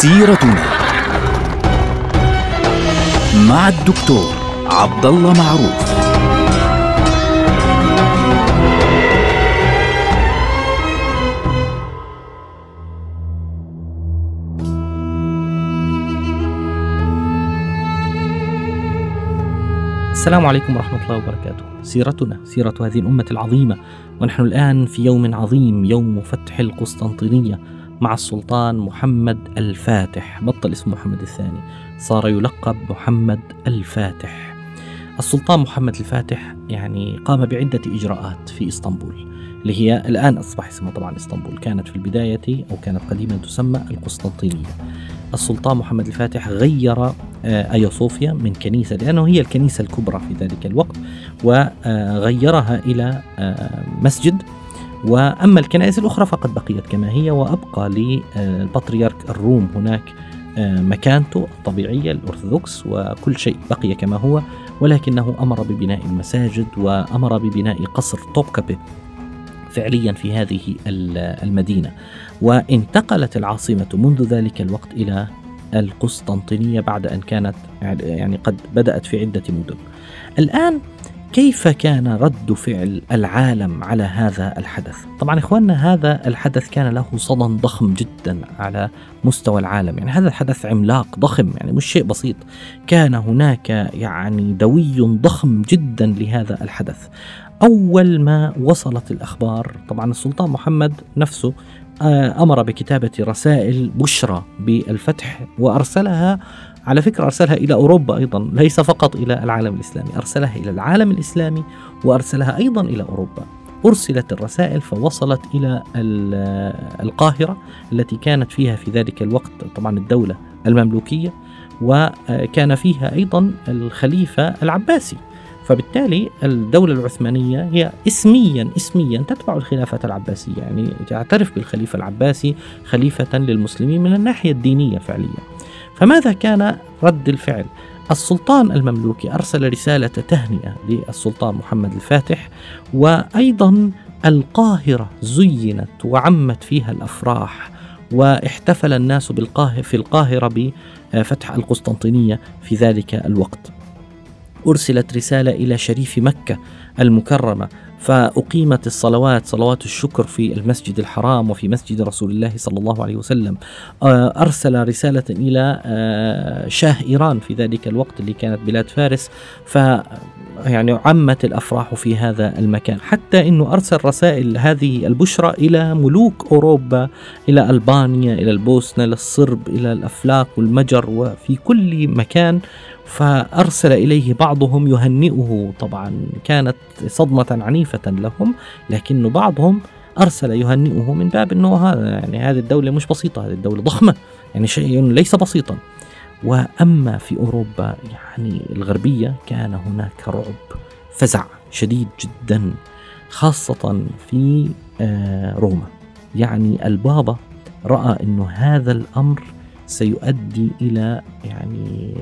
سيرتنا مع الدكتور عبد الله معروف السلام عليكم ورحمة الله وبركاته. سيرتنا سيرة هذه الأمة العظيمة ونحن الآن في يوم عظيم يوم فتح القسطنطينية مع السلطان محمد الفاتح. بطل اسمه محمد الثاني. صار يلقب محمد الفاتح. السلطان محمد الفاتح يعني قام بعدة إجراءات في إسطنبول اللي هي الآن أصبح اسمها طبعا إسطنبول. كانت في البداية أو كانت قديما تسمى القسطنطينية. السلطان محمد الفاتح غير آه، آيا صوفيا من كنيسة لأنه هي الكنيسة الكبرى في ذلك الوقت وغيرها إلى آه، مسجد. وأما الكنائس الأخرى فقد بقيت كما هي وأبقى للبطريرك الروم هناك آه، مكانته الطبيعية الأرثوذكس وكل شيء بقي كما هو ولكنه أمر ببناء المساجد وأمر ببناء قصر توبكابي فعليا في هذه المدينة. وانتقلت العاصمة منذ ذلك الوقت إلى القسطنطينية بعد أن كانت يعني قد بدأت في عدة مدن. الآن كيف كان رد فعل العالم على هذا الحدث؟ طبعا إخواننا هذا الحدث كان له صدى ضخم جدا على مستوى العالم، يعني هذا الحدث عملاق ضخم يعني مش شيء بسيط. كان هناك يعني دوي ضخم جدا لهذا الحدث. أول ما وصلت الأخبار، طبعا السلطان محمد نفسه آه، أمر بكتابة رسائل بشرى بالفتح وأرسلها على فكرة أرسلها إلى أوروبا أيضا ليس فقط إلى العالم الإسلامي أرسلها إلى العالم الإسلامي وأرسلها أيضا إلى أوروبا. أرسلت الرسائل فوصلت إلى القاهرة التي كانت فيها في ذلك الوقت طبعا الدولة المملوكية وكان فيها أيضا الخليفة العباسي. فبالتالي الدولة العثمانية هي اسميا اسميا تتبع الخلافة العباسية يعني تعترف بالخليفة العباسي خليفة للمسلمين من الناحية الدينية فعليا. فماذا كان رد الفعل؟ السلطان المملوكي أرسل رسالة تهنئة للسلطان محمد الفاتح وأيضا القاهرة زينت وعمت فيها الأفراح واحتفل الناس في القاهرة بفتح القسطنطينية في ذلك الوقت أرسلت رسالة إلى شريف مكة المكرمة فأقيمت الصلوات صلوات الشكر في المسجد الحرام وفي مسجد رسول الله صلى الله عليه وسلم. آه، أرسل رسالة إلى آه، شاه إيران في ذلك الوقت اللي كانت بلاد فارس. ف يعني عمت الأفراح في هذا المكان حتى إنه أرسل رسائل هذه البشرى إلى ملوك أوروبا إلى ألبانيا إلى البوسنة إلى الصرب إلى الافلاق والمجر وفي كل مكان. فأرسل إليه بعضهم يهنئه. طبعا كانت صدمة عنيفة لهم لكن بعضهم أرسل يهنئه من باب أنه هذا يعني هذه الدولة مش بسيطة هذه الدولة ضخمة يعني شيء ليس بسيطا. وأما في أوروبا يعني الغربية كان هناك رعب فزع شديد جدا خاصة في آه، روما. يعني البابا رأى أنه هذا الأمر سيؤدي إلى يعني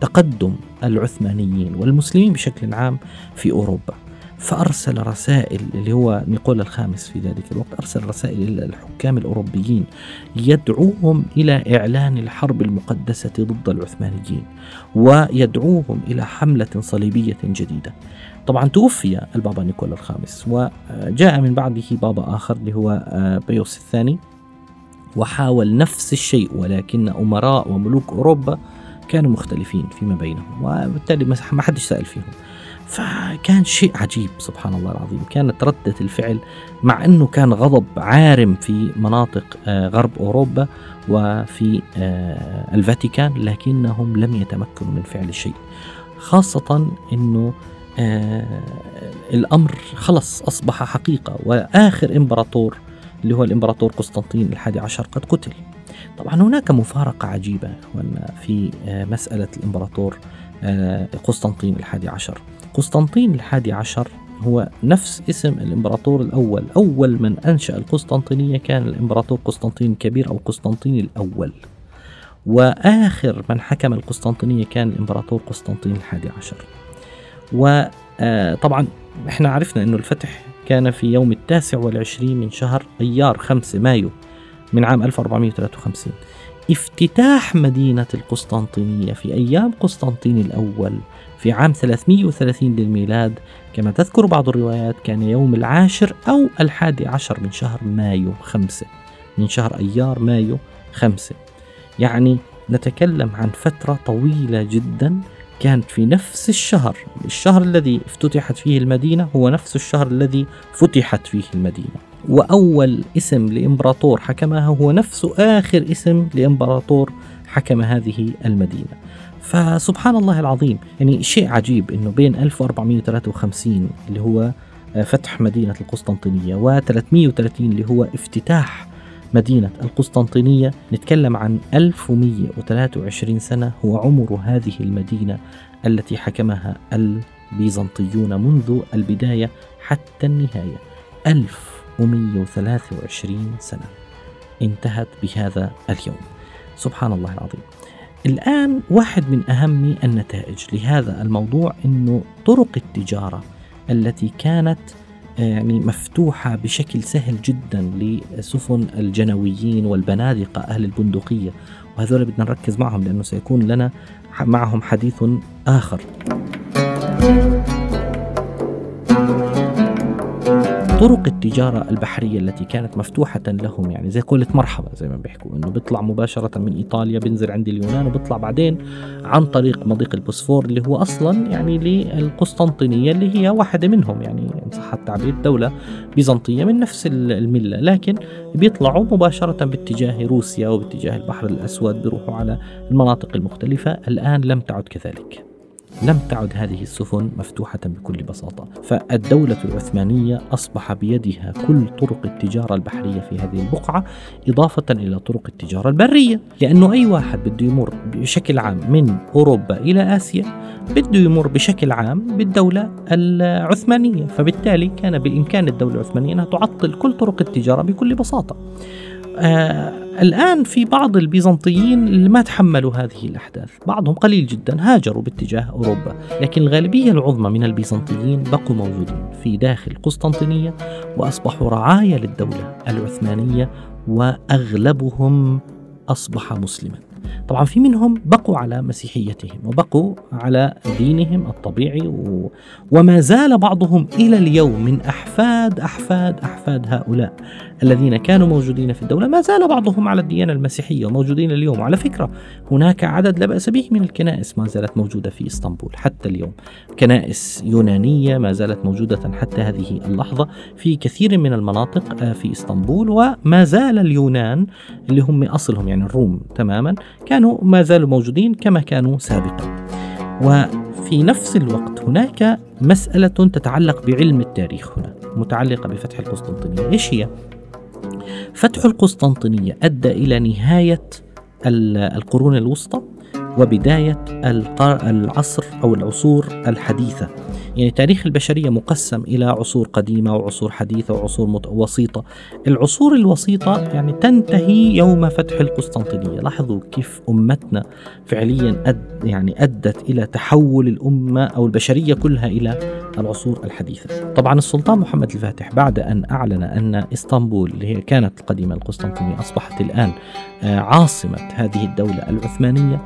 تقدم العثمانيين والمسلمين بشكل عام في أوروبا. فأرسل رسائل اللي هو نيقولا الخامس في ذلك الوقت أرسل رسائل إلى الحكام الأوروبيين يدعوهم إلى إعلان الحرب المقدسة ضد العثمانيين ويدعوهم إلى حملة صليبية جديدة. طبعا توفي البابا نيكولا الخامس وجاء من بعده بابا آخر اللي هو بيوس الثاني وحاول نفس الشيء ولكن أمراء وملوك أوروبا كانوا مختلفين فيما بينهم وبالتالي ما حدش سأل فيهم فكان شيء عجيب سبحان الله العظيم. كانت ردة الفعل مع أنه كان غضب عارم في مناطق آه، غرب أوروبا وفي آه، الفاتيكان لكنهم لم يتمكنوا من فعل شيء خاصة أنه آه، الأمر خلص أصبح حقيقة. وآخر إمبراطور اللي هو الإمبراطور قسطنطين الحادي عشر قد قتل. طبعا هناك مفارقة عجيبة في مسألة الإمبراطور قسطنطين الحادي عشر. قسطنطين الحادي عشر. هو نفس اسم الإمبراطور الأول. أول من أنشأ القسطنطينية كان الإمبراطور قسطنطين الكبير أو قسطنطين الأول. وآخر من حكم القسطنطينية كان الإمبراطور قسطنطين الحادي عشر. وطبعا آه، إحنا عرفنا أنه الفتح كان في يوم التاسع والعشرين من شهر أيار خمسة مايو من عام 1453 افتتاح مدينة القسطنطينية في أيام قسطنطين الأول. في عام 330 للميلاد. كما تذكر بعض الروايات كان يوم العاشر أو الحادي عشر من شهر مايو خمسة. من شهر أيار مايو خمسة. يعني نتكلم عن فترة طويلة جدا كانت في نفس الشهر. الشهر الذي افتتحت فيه المدينة هو نفس الشهر الذي فتحت فيه المدينة. وأول اسم لإمبراطور حكمها هو نفس آخر اسم لإمبراطور حكم هذه المدينة. فسبحان الله العظيم. يعني شيء عجيب إنه بين 1453 اللي هو فتح مدينة القسطنطينية و 330 اللي هو افتتاح مدينة القسطنطينية. نتكلم عن 1123 سنة هو عمر هذه المدينة التي حكمها البيزنطيون منذ البداية حتى النهاية. 1123 سنة انتهت بهذا اليوم. سبحان الله العظيم. الآن واحد من أهم النتائج لهذا الموضوع أنه طرق التجارة التي كانت يعني مفتوحة بشكل سهل جدا لسفن الجنويين والبنادقة أهل البندقية وهذول بدنا نركز معهم لأنه سيكون لنا معهم حديث آخر. طرق التجارة البحرية التي كانت مفتوحة لهم يعني زي قولة مرحبا زي ما بيحكوا إنه بيطلع مباشرة من إيطاليا بينزل عند اليونان وبيطلع بعدين عن طريق مضيق البوسفور اللي هو أصلا يعني للقسطنطينية اللي هي واحدة منهم يعني إن صح التعبير دولة بيزنطية من نفس الملة. لكن بيطلعوا مباشرة باتجاه روسيا وباتجاه البحر الأسود بيروحوا على المناطق المختلفة. الآن لم تعد كذلك. لم تعد هذه السفن مفتوحة بكل بساطة. فالدولة العثمانية أصبح بيدها كل طرق التجارة البحرية في هذه البقعة إضافة إلى طرق التجارة البرية. لأنه أي واحد بده يمر بشكل عام من أوروبا إلى آسيا بده يمر بشكل عام بالدولة العثمانية. فبالتالي كان بالإمكان الدولة العثمانية أنها تعطل كل طرق التجارة بكل بساطة. الآن في بعض البيزنطيين اللي ما تحملوا هذه الأحداث. بعضهم قليل جدا هاجروا باتجاه أوروبا لكن الغالبية العظمى من البيزنطيين بقوا موجودين في داخل قسطنطينية وأصبحوا رعايا للدولة العثمانية وأغلبهم أصبح مسلما. طبعا في منهم بقوا على مسيحيتهم وبقوا على دينهم الطبيعي و... وما زال بعضهم إلى اليوم من احفاد احفاد أحفاد هؤلاء الذين كانوا موجودين في الدولة. ما زال بعضهم على الديانة المسيحية وموجودين اليوم. وعلى فكرة هناك عدد لا بأس به من الكنائس ما زالت موجودة في إسطنبول حتى اليوم. كنائس يونانية ما زالت موجودة حتى هذه اللحظة في كثير من المناطق آه، في إسطنبول وما زال اليونان اللي هم أصلهم يعني الروم تماما كانوا ما زالوا موجودين كما كانوا سابقا. وفي نفس الوقت هناك مسألة تتعلق بعلم التاريخ هنا متعلقة بفتح القسطنطينية. إيش هي؟ فتح القسطنطينية أدى إلى نهاية القرون الوسطى وبداية العصر أو العصور الحديثة. يعني تاريخ البشرية مقسم إلى عصور قديمة وعصور حديثة وعصور وسيطة. العصور الوسيطة يعني تنتهي يوم فتح القسطنطينية. لاحظوا كيف أمتنا فعليا أد يعني أدت إلى تحول الأمة أو البشرية كلها إلى العصور الحديثة. طبعا السلطان محمد الفاتح بعد أن أعلن أن إسطنبول اللي هي كانت القديمة القسطنطينية أصبحت الآن آه، عاصمة هذه الدولة العثمانية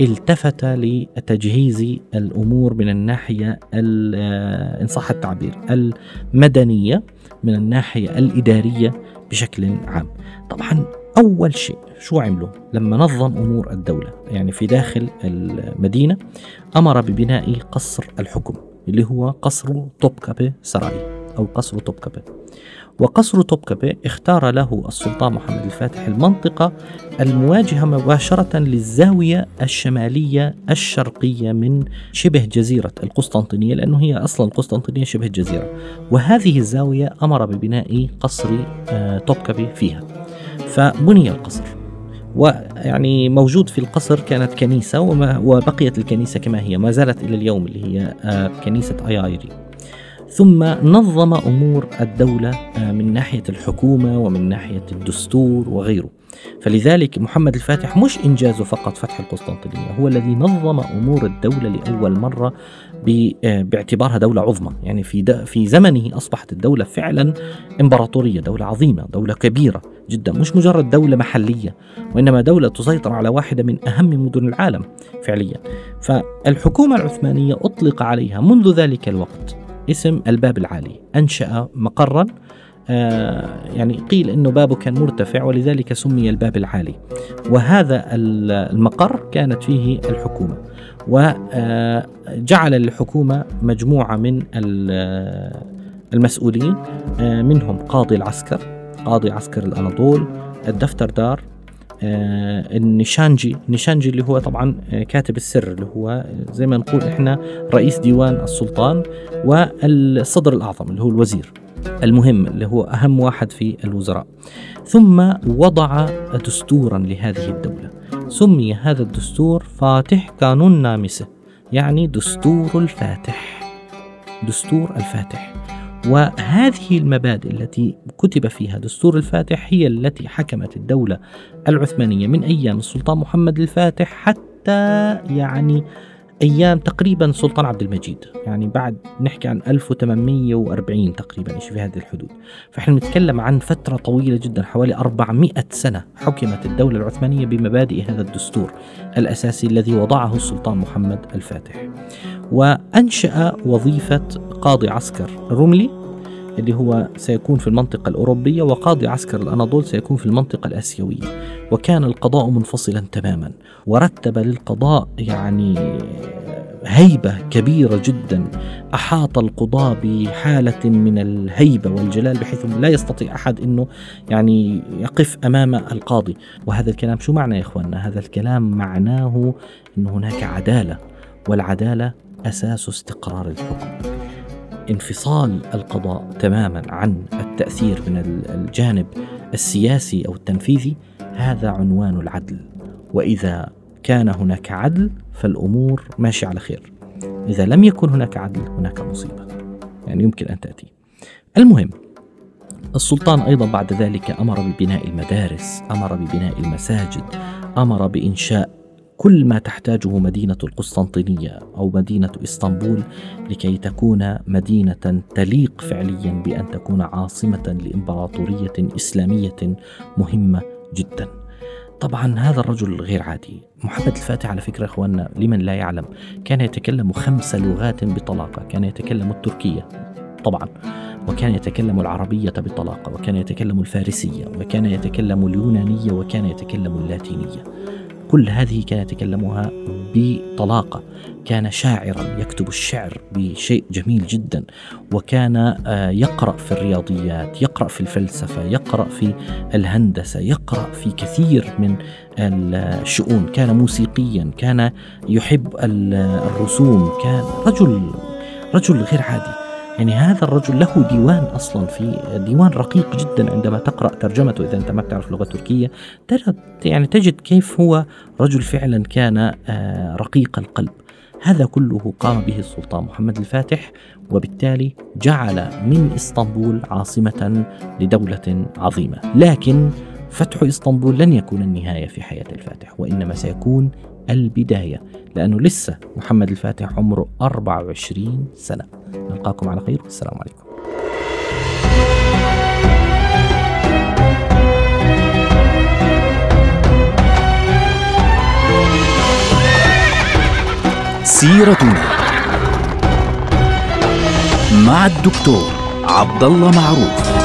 التفت لتجهيز الأمور من الناحية آه، إن صح التعبير المدنية من الناحية الإدارية بشكل عام. طبعا أول شيء شو عملوا؟ لما نظم أمور الدولة يعني في داخل المدينة أمر ببناء قصر الحكم اللي هو قصر توبكابي سراي أو قصر توبكابي. وقصر طبكبة اختار له السلطان محمد الفاتح المنطقة المواجهة مباشرة للزاوية الشمالية الشرقية من شبه جزيرة القسطنطينية لأنه هي أصلا القسطنطينية شبه جزيرة. وهذه الزاوية أمر ببناء قصر آه، طبكبة فيها. فبني القصر. ويعني موجود في القصر كانت كنيسة وبقيت الكنيسة كما هي. ما زالت إلى اليوم اللي هي آه، كنيسة آيايري. ثم نظم أمور الدولة آه، من ناحية الحكومة ومن ناحية الدستور وغيره. فلذلك محمد الفاتح مش إنجازه فقط فتح القسطنطينية هو الذي نظم أمور الدولة لأول مرة آه، باعتبارها دولة عظمى. يعني في في زمنه أصبحت الدولة فعلا إمبراطورية دولة عظيمة دولة كبيرة جدا مش مجرد دولة محلية وإنما دولة تسيطر على واحدة من أهم مدن العالم فعليا. فالحكومة العثمانية أطلق عليها منذ ذلك الوقت اسم الباب العالي. أنشأ مقرا آه يعني قيل إنه بابه كان مرتفع ولذلك سمي الباب العالي. وهذا المقر كانت فيه الحكومة. وجعل للحكومة مجموعة من المسؤولين آه، منهم قاضي العسكر قاضي عسكر الأناضول الدفتر دار آه، النشانجي النشانجي اللي هو طبعا آه، كاتب السر اللي هو زي ما نقول إحنا رئيس ديوان السلطان والصدر الأعظم اللي هو الوزير المهم اللي هو أهم واحد في الوزراء. ثم وضع دستورا لهذه الدولة. سمي هذا الدستور فاتح قانون نامسة يعني دستور الفاتح. دستور الفاتح. وهذه المبادئ التي كتب فيها دستور الفاتح هي التي حكمت الدولة العثمانية من أيام السلطان محمد الفاتح حتى يعني أيام تقريبا سلطان عبد المجيد. يعني بعد نحكي عن 1840 تقريبا شيء في هذه الحدود. فإحنا نتكلم عن فترة طويلة جدا حوالي 400 سنة حكمت الدولة العثمانية بمبادئ هذا الدستور الأساسي الذي وضعه السلطان محمد الفاتح. وأنشأ وظيفة قاضي عسكر الرملي اللي هو سيكون في المنطقة الأوروبية وقاضي عسكر الأناضول سيكون في المنطقة الآسيوية. وكان القضاء منفصلا تماما. ورتب للقضاء يعني هيبة كبيرة جدا. أحاط القضاة بحالة من الهيبة والجلال بحيث لا يستطيع أحد أنه يعني يقف أمام القاضي. وهذا الكلام شو معنى يا إخواننا؟ هذا الكلام معناه أن هناك عدالة والعدالة أساس استقرار الحكم. انفصال القضاء تماما عن التأثير من الجانب السياسي أو التنفيذي هذا عنوان العدل. وإذا كان هناك عدل فالأمور ماشية على خير. إذا لم يكن هناك عدل هناك مصيبة. يعني يمكن أن تأتي. المهم السلطان أيضا بعد ذلك أمر ببناء المدارس أمر ببناء المساجد أمر بإنشاء كل ما تحتاجه مدينة القسطنطينية أو مدينة إسطنبول لكي تكون مدينة تليق فعليا بأن تكون عاصمة لإمبراطورية إسلامية مهمة جدا. طبعا هذا الرجل غير عادي. محمد الفاتح على فكرة إخواننا لمن لا يعلم. كان يتكلم خمس لغات بطلاقة. كان يتكلم التركية طبعا وكان يتكلم العربية بطلاقة وكان يتكلم الفارسية وكان يتكلم اليونانية وكان يتكلم اللاتينية. كل هذه كان يتكلمها بطلاقة. كان شاعرا يكتب الشعر بشيء جميل جدا وكان آه، يقرأ في الرياضيات يقرأ في الفلسفة يقرأ في الهندسة يقرأ في كثير من الشؤون. كان موسيقيا كان يحب الرسوم كان رجل رجل غير عادي. يعني هذا الرجل له ديوان أصلا في ديوان رقيق جدا عندما تقرأ ترجمته. إذا أنت ما بتعرف اللغة التركيه يعني تجد كيف هو رجل فعلا كان آه، رقيق القلب. هذا كله قام به السلطان محمد الفاتح وبالتالي جعل من إسطنبول عاصمة لدولة عظيمة. لكن فتح إسطنبول لن يكون النهاية في حياة الفاتح وإنما سيكون البداية لأنه لسه محمد الفاتح عمره 24 سنة. نلقاكم على خير والسلام عليكم. سيرتنا مع الدكتور عبد الله معروف.